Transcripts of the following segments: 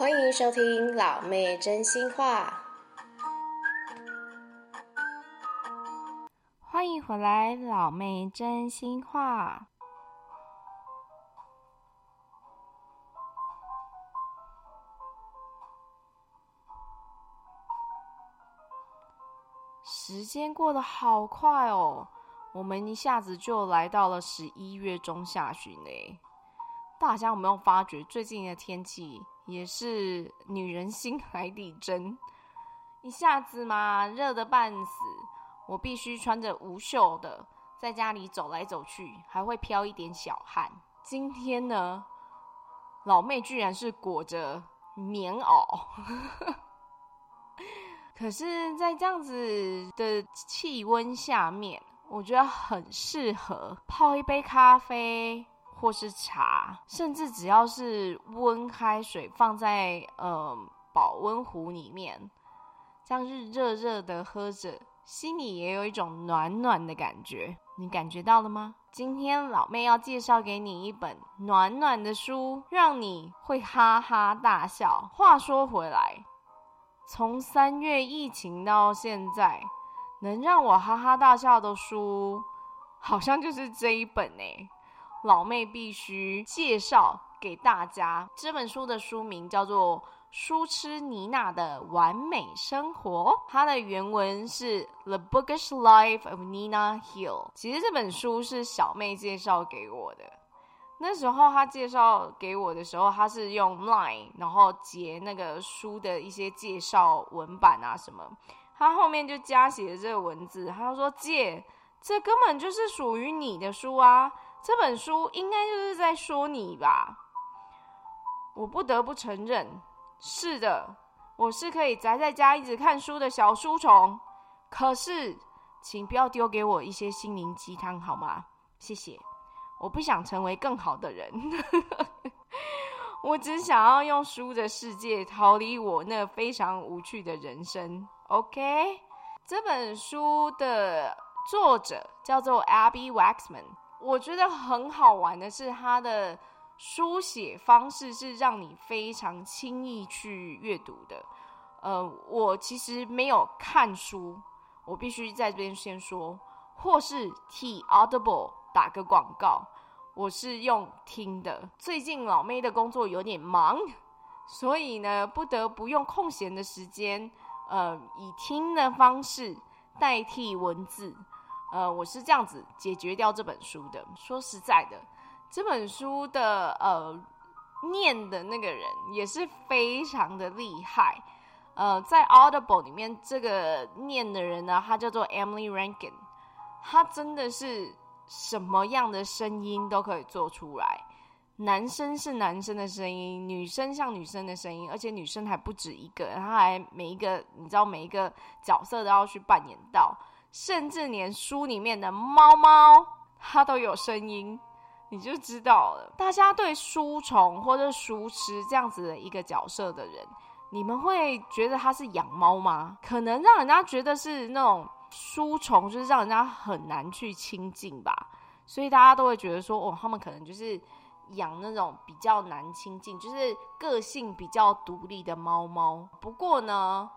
欢迎收听老妹真心话。欢迎回来，老妹真心话。时间过得好快哦，我们一下子就来到了十一月中下旬嘞。大家有没有发觉最近的天气也是女人心海底针？一下子嘛，热得半死。我必须穿着无袖的在家里走来走去，还会飘一点小汗。今天呢，老妹居然是裹着棉袄，可是，在这样子的气温下面，我觉得很适合泡一杯咖啡或是茶，甚至只要是温开水放在呃保温壶里面，这样是热热的喝着。心里也有一种暖暖的感觉，你感觉到了吗？今天老妹要介绍给你一本暖暖的书，让你会哈哈大笑。话说回来，从三月疫情到现在，能让我哈哈大笑的书，好像就是这一本诶。老妹必须介绍给大家，这本书的书名叫做。书痴妮娜的完美生活，它的原文是《The Bookish Life of Nina Hill》。其实这本书是小妹介绍给我的。那时候她介绍给我的时候，她是用 Line，然后截那个书的一些介绍文版啊什么。她后面就加写了这个文字，她说：“借，这根本就是属于你的书啊！这本书应该就是在说你吧？”我不得不承认。是的，我是可以宅在家一直看书的小书虫。可是，请不要丢给我一些心灵鸡汤好吗？谢谢，我不想成为更好的人。我只想要用书的世界逃离我那非常无趣的人生。OK，这本书的作者叫做 Abby Waxman。我觉得很好玩的是它的。书写方式是让你非常轻易去阅读的。呃，我其实没有看书，我必须在这边先说，或是替 Audible 打个广告，我是用听的。最近老妹的工作有点忙，所以呢，不得不用空闲的时间，呃，以听的方式代替文字。呃，我是这样子解决掉这本书的。说实在的。这本书的呃念的那个人也是非常的厉害，呃，在 Audible 里面这个念的人呢，他叫做 Emily Rankin，他真的是什么样的声音都可以做出来，男生是男生的声音，女生像女生的声音，而且女生还不止一个，他还每一个你知道每一个角色都要去扮演到，甚至连书里面的猫猫它都有声音。你就知道了。大家对书虫或者书痴这样子的一个角色的人，你们会觉得他是养猫吗？可能让人家觉得是那种书虫，就是让人家很难去亲近吧。所以大家都会觉得说，哦，他们可能就是养那种比较难亲近，就是个性比较独立的猫猫。不过呢，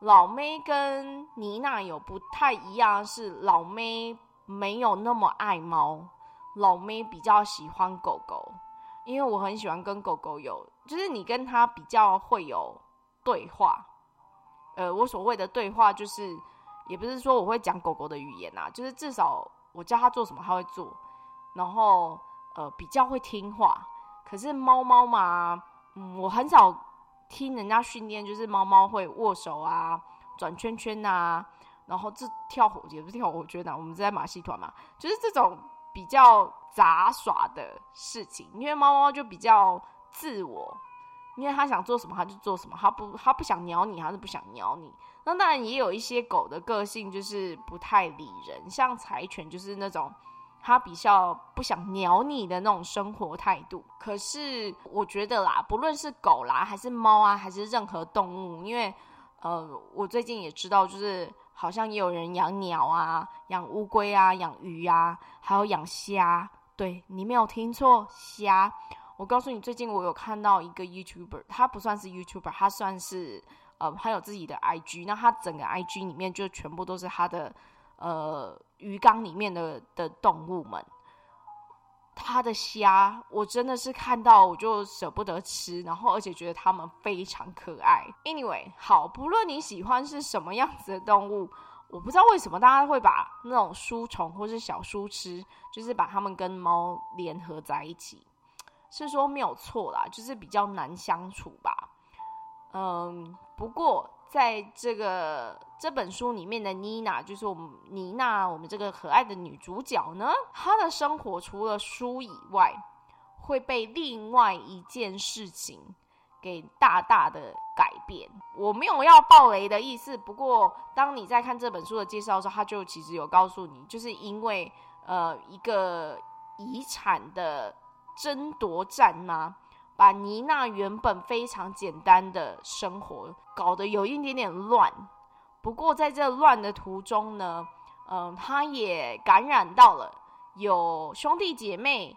老妹跟妮娜有不太一样，是老妹没有那么爱猫。老妹比较喜欢狗狗，因为我很喜欢跟狗狗有，就是你跟它比较会有对话。呃，我所谓的对话，就是也不是说我会讲狗狗的语言啊，就是至少我叫它做什么，它会做，然后呃比较会听话。可是猫猫嘛，嗯，我很少听人家训练，就是猫猫会握手啊、转圈圈啊，然后这跳火也不是跳火圈啊，我们在马戏团嘛，就是这种。比较杂耍的事情，因为猫猫就比较自我，因为它想做什么它就做什么，它不它不想鸟你，它是不想鸟你。那当然也有一些狗的个性就是不太理人，像柴犬就是那种他比较不想鸟你的那种生活态度。可是我觉得啦，不论是狗啦，还是猫啊，还是任何动物，因为呃，我最近也知道就是。好像也有人养鸟啊，养乌龟啊，养鱼啊，还有养虾。对，你没有听错，虾。我告诉你，最近我有看到一个 YouTuber，他不算是 YouTuber，他算是呃，他有自己的 IG，那他整个 IG 里面就全部都是他的呃鱼缸里面的的动物们。它的虾，我真的是看到我就舍不得吃，然后而且觉得它们非常可爱。Anyway，好，不论你喜欢是什么样子的动物，我不知道为什么大家会把那种书虫或是小书痴，就是把它们跟猫联合在一起，是说没有错啦，就是比较难相处吧。嗯，不过。在这个这本书里面的妮娜，就是我们妮娜，我们这个可爱的女主角呢，她的生活除了书以外，会被另外一件事情给大大的改变。我没有要爆雷的意思，不过当你在看这本书的介绍的时候，他就其实有告诉你，就是因为呃一个遗产的争夺战吗？把妮娜原本非常简单的生活搞得有一点点乱，不过在这乱的途中呢，嗯、呃，她也感染到了有兄弟姐妹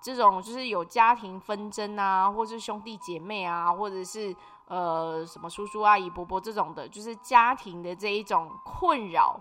这种，就是有家庭纷争啊，或是兄弟姐妹啊，或者是呃什么叔叔阿姨伯伯这种的，就是家庭的这一种困扰，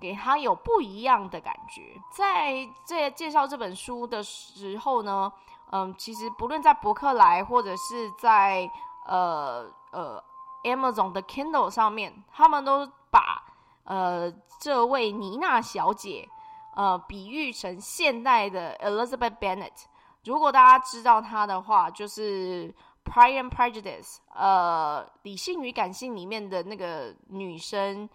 给她有不一样的感觉。在这介绍这本书的时候呢。嗯，其实不论在博客来或者是在呃呃 Amazon 的 Kindle 上面，他们都把呃这位妮娜小姐呃比喻成现代的 Elizabeth Bennet。如果大家知道她的话，就是《Pride and Prejudice》呃《理性与感性》里面的那个女生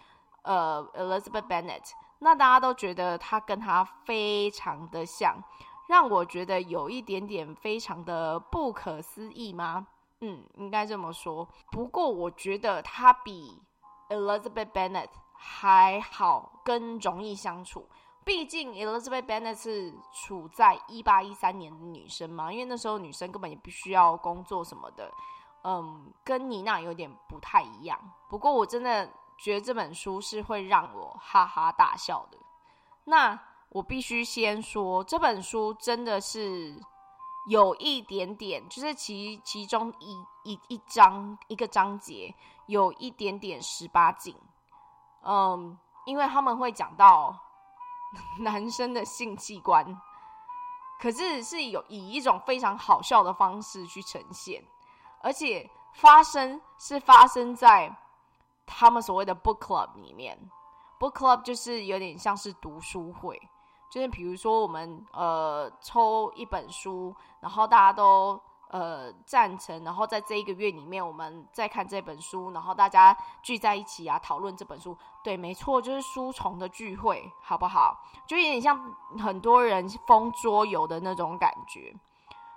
呃 Elizabeth Bennet，那大家都觉得她跟她非常的像。让我觉得有一点点非常的不可思议吗？嗯，应该这么说。不过我觉得她比 Elizabeth Bennet 还好，更容易相处。毕竟 Elizabeth Bennet 是处在一八一三年的女生嘛，因为那时候女生根本也不需要工作什么的。嗯，跟妮娜有点不太一样。不过我真的觉得这本书是会让我哈哈大笑的。那。我必须先说，这本书真的是有一点点，就是其其中一一一章一个章节有一点点十八禁，嗯，因为他们会讲到 男生的性器官，可是是有以一种非常好笑的方式去呈现，而且发生是发生在他们所谓的 book club 里面，book club 就是有点像是读书会。就是比如说，我们呃抽一本书，然后大家都呃赞成，然后在这一个月里面，我们再看这本书，然后大家聚在一起啊，讨论这本书。对，没错，就是书虫的聚会，好不好？就有点像很多人封桌游的那种感觉。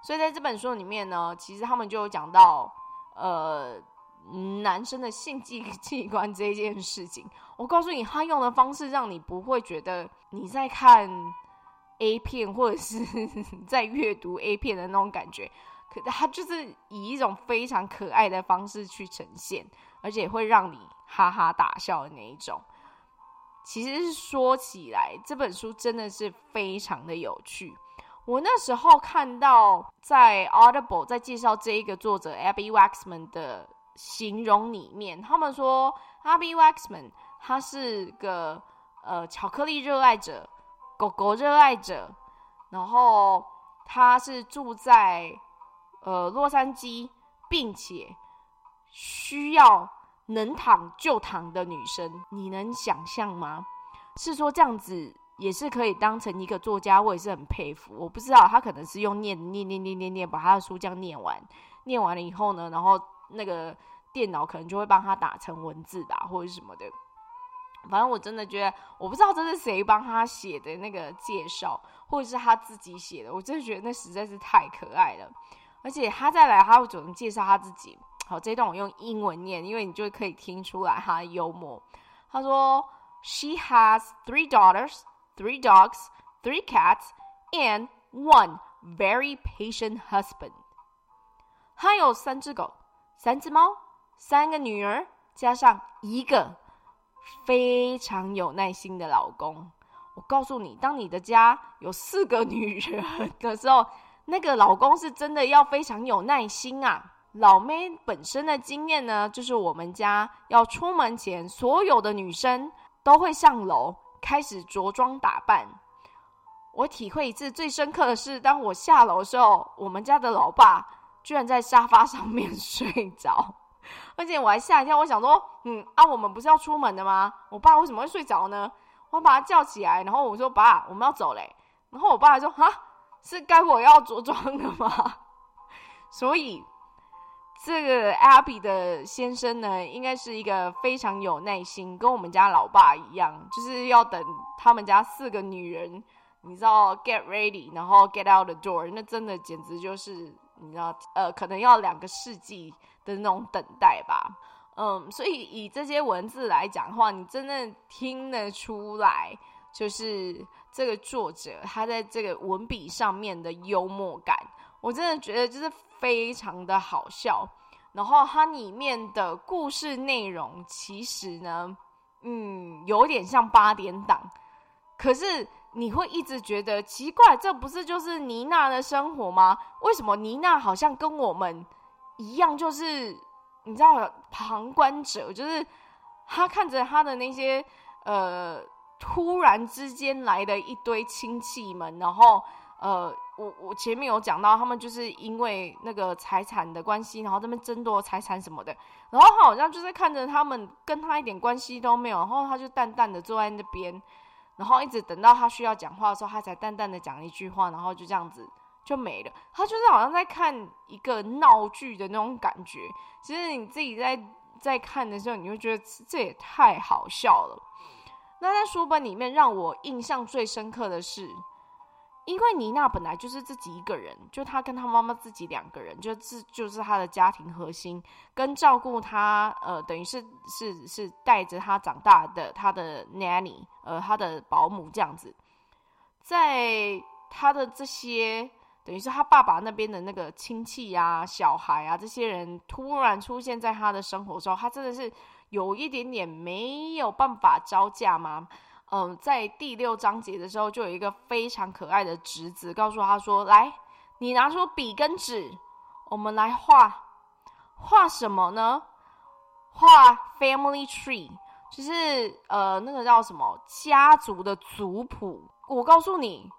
所以在这本书里面呢，其实他们就有讲到呃男生的性器 器官这件事情。我告诉你，他用的方式让你不会觉得你在看 A 片，或者是 在阅读 A 片的那种感觉。可他就是以一种非常可爱的方式去呈现，而且会让你哈哈大笑的那一种。其实是说起来，这本书真的是非常的有趣。我那时候看到在 Audible 在介绍这一个作者 Abby Waxman 的形容里面，他们说 Abby Waxman。他是个呃巧克力热爱者，狗狗热爱者，然后他是住在呃洛杉矶，并且需要能躺就躺的女生，你能想象吗？是说这样子也是可以当成一个作家，我也是很佩服。我不知道他可能是用念念念念念念把他的书这样念完，念完了以后呢，然后那个电脑可能就会帮他打成文字吧，或者什么的。反正我真的觉得，我不知道这是谁帮他写的那个介绍，或者是他自己写的。我真的觉得那实在是太可爱了。而且他再来，他会主动介绍他自己。好，这段我用英文念，因为你就可以听出来他的幽默。他说：“She has three daughters, three dogs, three cats, and one very patient husband。”他有三只狗、三只猫、三个女儿，加上一个。非常有耐心的老公，我告诉你，当你的家有四个女人的时候，那个老公是真的要非常有耐心啊。老妹本身的经验呢，就是我们家要出门前，所有的女生都会上楼开始着装打扮。我体会一次最深刻的是，当我下楼的时候，我们家的老爸居然在沙发上面 睡着，而且我还吓一跳。我想说，嗯啊，我们不是要出门的吗？我爸为什么会睡着呢？我把他叫起来，然后我说：“爸，我们要走嘞。”然后我爸还说：“哈，是该我要着装的吗？” 所以。这个 Abby 的先生呢，应该是一个非常有耐心，跟我们家老爸一样，就是要等他们家四个女人，你知道 get ready，然后 get out the door，那真的简直就是你知道，呃，可能要两个世纪的那种等待吧。嗯，所以以这些文字来讲的话，你真的听得出来，就是这个作者他在这个文笔上面的幽默感，我真的觉得就是。非常的好笑，然后它里面的故事内容其实呢，嗯，有点像八点档，可是你会一直觉得奇怪，这不是就是妮娜的生活吗？为什么妮娜好像跟我们一样，就是你知道旁观者，就是他看着他的那些呃，突然之间来的一堆亲戚们，然后呃。我我前面有讲到，他们就是因为那个财产的关系，然后这边争夺财产什么的，然后他好像就是看着他们跟他一点关系都没有，然后他就淡淡的坐在那边，然后一直等到他需要讲话的时候，他才淡淡的讲一句话，然后就这样子就没了。他就是好像在看一个闹剧的那种感觉。其实你自己在在看的时候，你会觉得这也太好笑了。那在书本里面，让我印象最深刻的是。因为妮娜本来就是自己一个人，就她跟她妈妈自己两个人，就是就是她的家庭核心，跟照顾她，呃，等于是是是带着她长大的她的 nanny，呃，她的保姆这样子，在她的这些等于是她爸爸那边的那个亲戚啊、小孩啊这些人突然出现在她的生活中，她真的是有一点点没有办法招架吗？嗯，在第六章节的时候，就有一个非常可爱的侄子告诉他说：“来，你拿出笔跟纸，我们来画。画什么呢？画 family tree，就是呃，那个叫什么家族的族谱。我告诉你，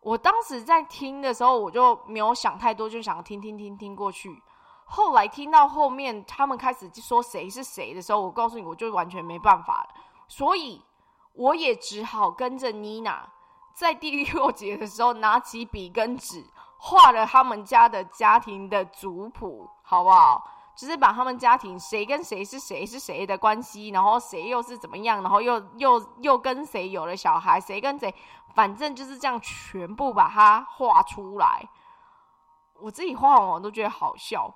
我当时在听的时候，我就没有想太多，就想听听听听过去。后来听到后面他们开始说谁是谁的时候，我告诉你，我就完全没办法了。所以。”我也只好跟着妮娜，在第六节的时候拿起笔跟纸，画了他们家的家庭的族谱，好不好？就是把他们家庭谁跟谁是谁是谁的关系，然后谁又是怎么样，然后又又又跟谁有了小孩，谁跟谁，反正就是这样，全部把它画出来。我自己画完我都觉得好笑，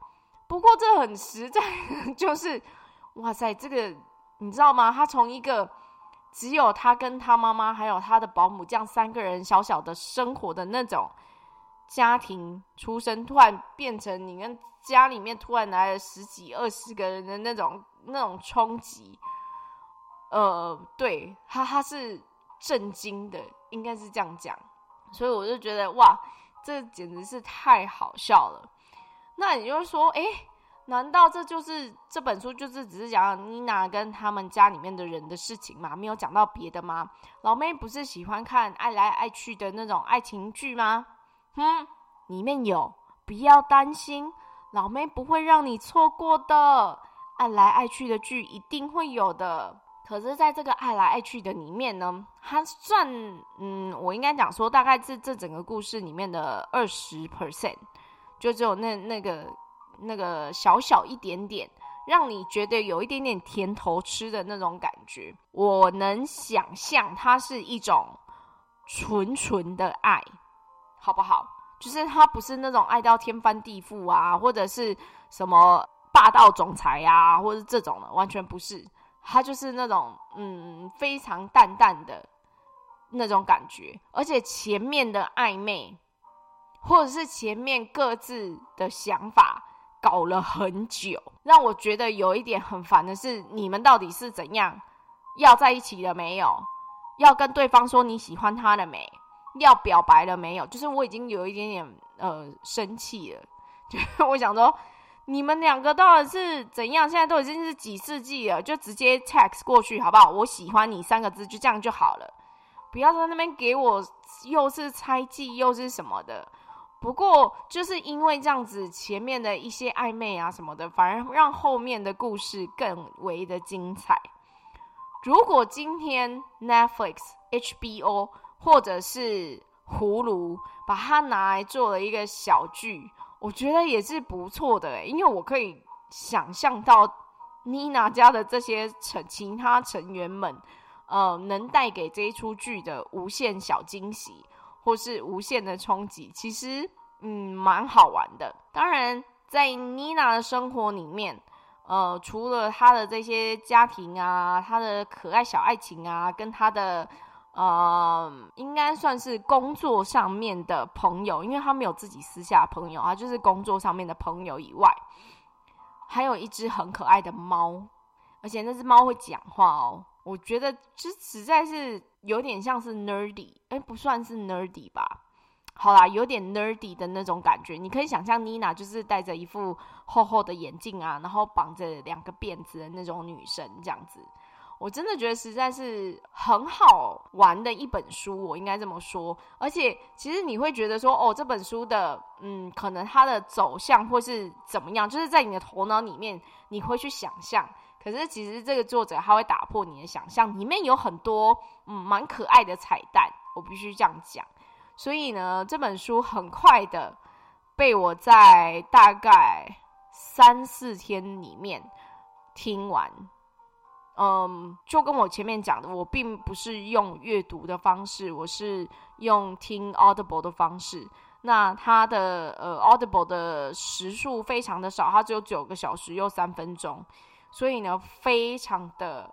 不过这很实在，就是哇塞，这个你知道吗？他从一个。只有他跟他妈妈，还有他的保姆，这样三个人小小的生活的那种家庭出生，突然变成你跟家里面突然来了十几二十个人的那种那种冲击。呃，对他他是震惊的，应该是这样讲。所以我就觉得哇，这简直是太好笑了。那你就说，哎。难道这就是这本书就是只是讲妮娜跟他们家里面的人的事情吗？没有讲到别的吗？老妹不是喜欢看爱来爱去的那种爱情剧吗？哼，里面有，不要担心，老妹不会让你错过的。爱来爱去的剧一定会有的。可是，在这个爱来爱去的里面呢，它算，嗯，我应该讲说，大概是这整个故事里面的二十 percent，就只有那那个。那个小小一点点，让你觉得有一点点甜头吃的那种感觉，我能想象它是一种纯纯的爱，好不好？就是它不是那种爱到天翻地覆啊，或者是什么霸道总裁啊，或者这种的，完全不是。它就是那种嗯，非常淡淡的那种感觉，而且前面的暧昧，或者是前面各自的想法。搞了很久，让我觉得有一点很烦的是，你们到底是怎样要在一起了没有？要跟对方说你喜欢他了没？要表白了没有？就是我已经有一点点呃生气了，就我想说，你们两个到底是怎样？现在都已经是几世纪了，就直接 text 过去好不好？我喜欢你三个字，就这样就好了，不要在那边给我又是猜忌又是什么的。不过就是因为这样子，前面的一些暧昧啊什么的，反而让后面的故事更为的精彩。如果今天 Netflix、HBO 或者是葫芦把它拿来做了一个小剧，我觉得也是不错的，因为我可以想象到妮娜家的这些成其他成员们，呃，能带给这一出剧的无限小惊喜。或是无限的冲击，其实嗯蛮好玩的。当然，在妮娜的生活里面，呃，除了她的这些家庭啊，她的可爱小爱情啊，跟她的呃，应该算是工作上面的朋友，因为她没有自己私下的朋友啊，就是工作上面的朋友以外，还有一只很可爱的猫，而且那只猫会讲话哦。我觉得这实在是有点像是 nerdy，哎，不算是 nerdy 吧？好啦，有点 nerdy 的那种感觉。你可以想象妮娜就是戴着一副厚厚的眼镜啊，然后绑着两个辫子的那种女生这样子。我真的觉得实在是很好玩的一本书，我应该这么说。而且其实你会觉得说，哦，这本书的嗯，可能它的走向或是怎么样，就是在你的头脑里面你会去想象。可是其实这个作者他会打破你的想象，里面有很多嗯蛮可爱的彩蛋，我必须这样讲。所以呢，这本书很快的被我在大概三四天里面听完。嗯，就跟我前面讲的，我并不是用阅读的方式，我是用听 Audible 的方式。那它的呃 Audible 的时数非常的少，它只有九个小时又三分钟。所以呢，非常的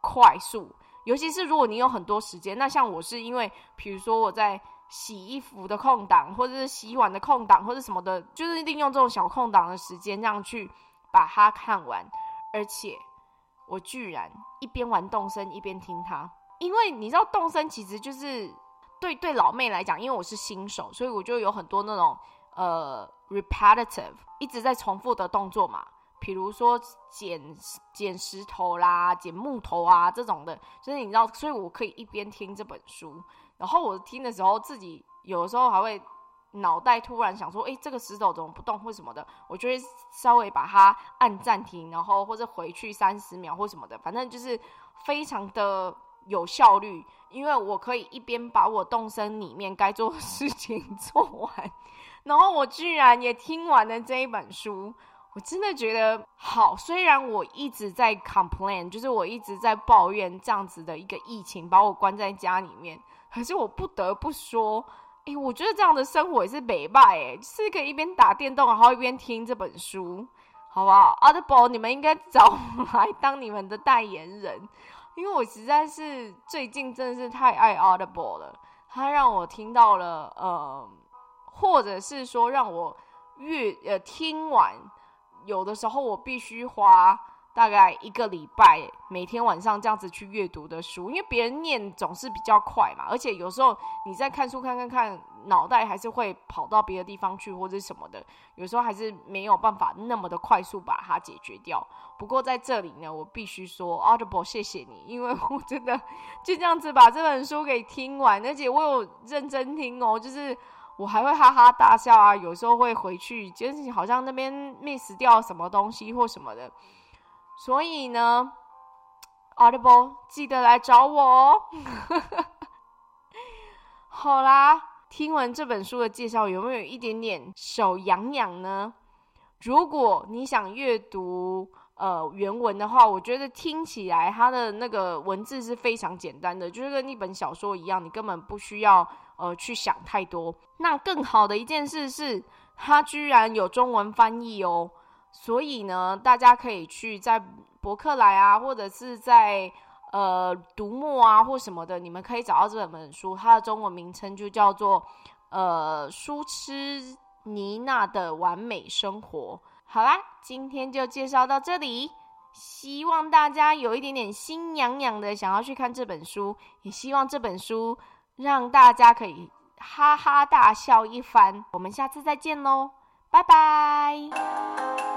快速，尤其是如果你有很多时间，那像我是因为，比如说我在洗衣服的空档，或者是洗碗的空档，或者什么的，就是利用这种小空档的时间，这样去把它看完。而且我居然一边玩动森一边听它，因为你知道动森其实就是对对老妹来讲，因为我是新手，所以我就有很多那种呃 repetitive 一直在重复的动作嘛。比如说捡捡石头啦，捡木头啊这种的，就是你知道，所以我可以一边听这本书，然后我听的时候，自己有的时候还会脑袋突然想说，诶，这个石头怎么不动或什么的，我就会稍微把它按暂停，然后或者回去三十秒或什么的，反正就是非常的有效率，因为我可以一边把我动身里面该做的事情做完，然后我居然也听完了这一本书。我真的觉得好，虽然我一直在 complain，就是我一直在抱怨这样子的一个疫情把我关在家里面，可是我不得不说，哎，我觉得这样的生活也是美败哎，是可以一边打电动，然后一边听这本书，好不好？Audible，你们应该找我来当你们的代言人，因为我实在是最近真的是太爱 Audible 了，它让我听到了，呃，或者是说让我阅呃听完。有的时候我必须花大概一个礼拜，每天晚上这样子去阅读的书，因为别人念总是比较快嘛，而且有时候你在看书看看看，脑袋还是会跑到别的地方去或者什么的，有时候还是没有办法那么的快速把它解决掉。不过在这里呢，我必须说，Audible，谢谢你，因为我真的 就这样子把这本书给听完，而且我有认真听哦，就是。我还会哈哈大笑啊，有时候会回去，就是好像那边 miss 掉什么东西或什么的，所以呢，Audible 记得来找我哦。好啦，听完这本书的介绍，有没有一点点手痒痒呢？如果你想阅读呃原文的话，我觉得听起来它的那个文字是非常简单的，就是跟一本小说一样，你根本不需要。呃，去想太多。那更好的一件事是，它居然有中文翻译哦。所以呢，大家可以去在博客来啊，或者是在呃读墨啊或什么的，你们可以找到这本书。它的中文名称就叫做呃《书痴妮娜的完美生活》。好啦，今天就介绍到这里。希望大家有一点点心痒痒的，想要去看这本书，也希望这本书。让大家可以哈哈大笑一番。我们下次再见喽，拜拜。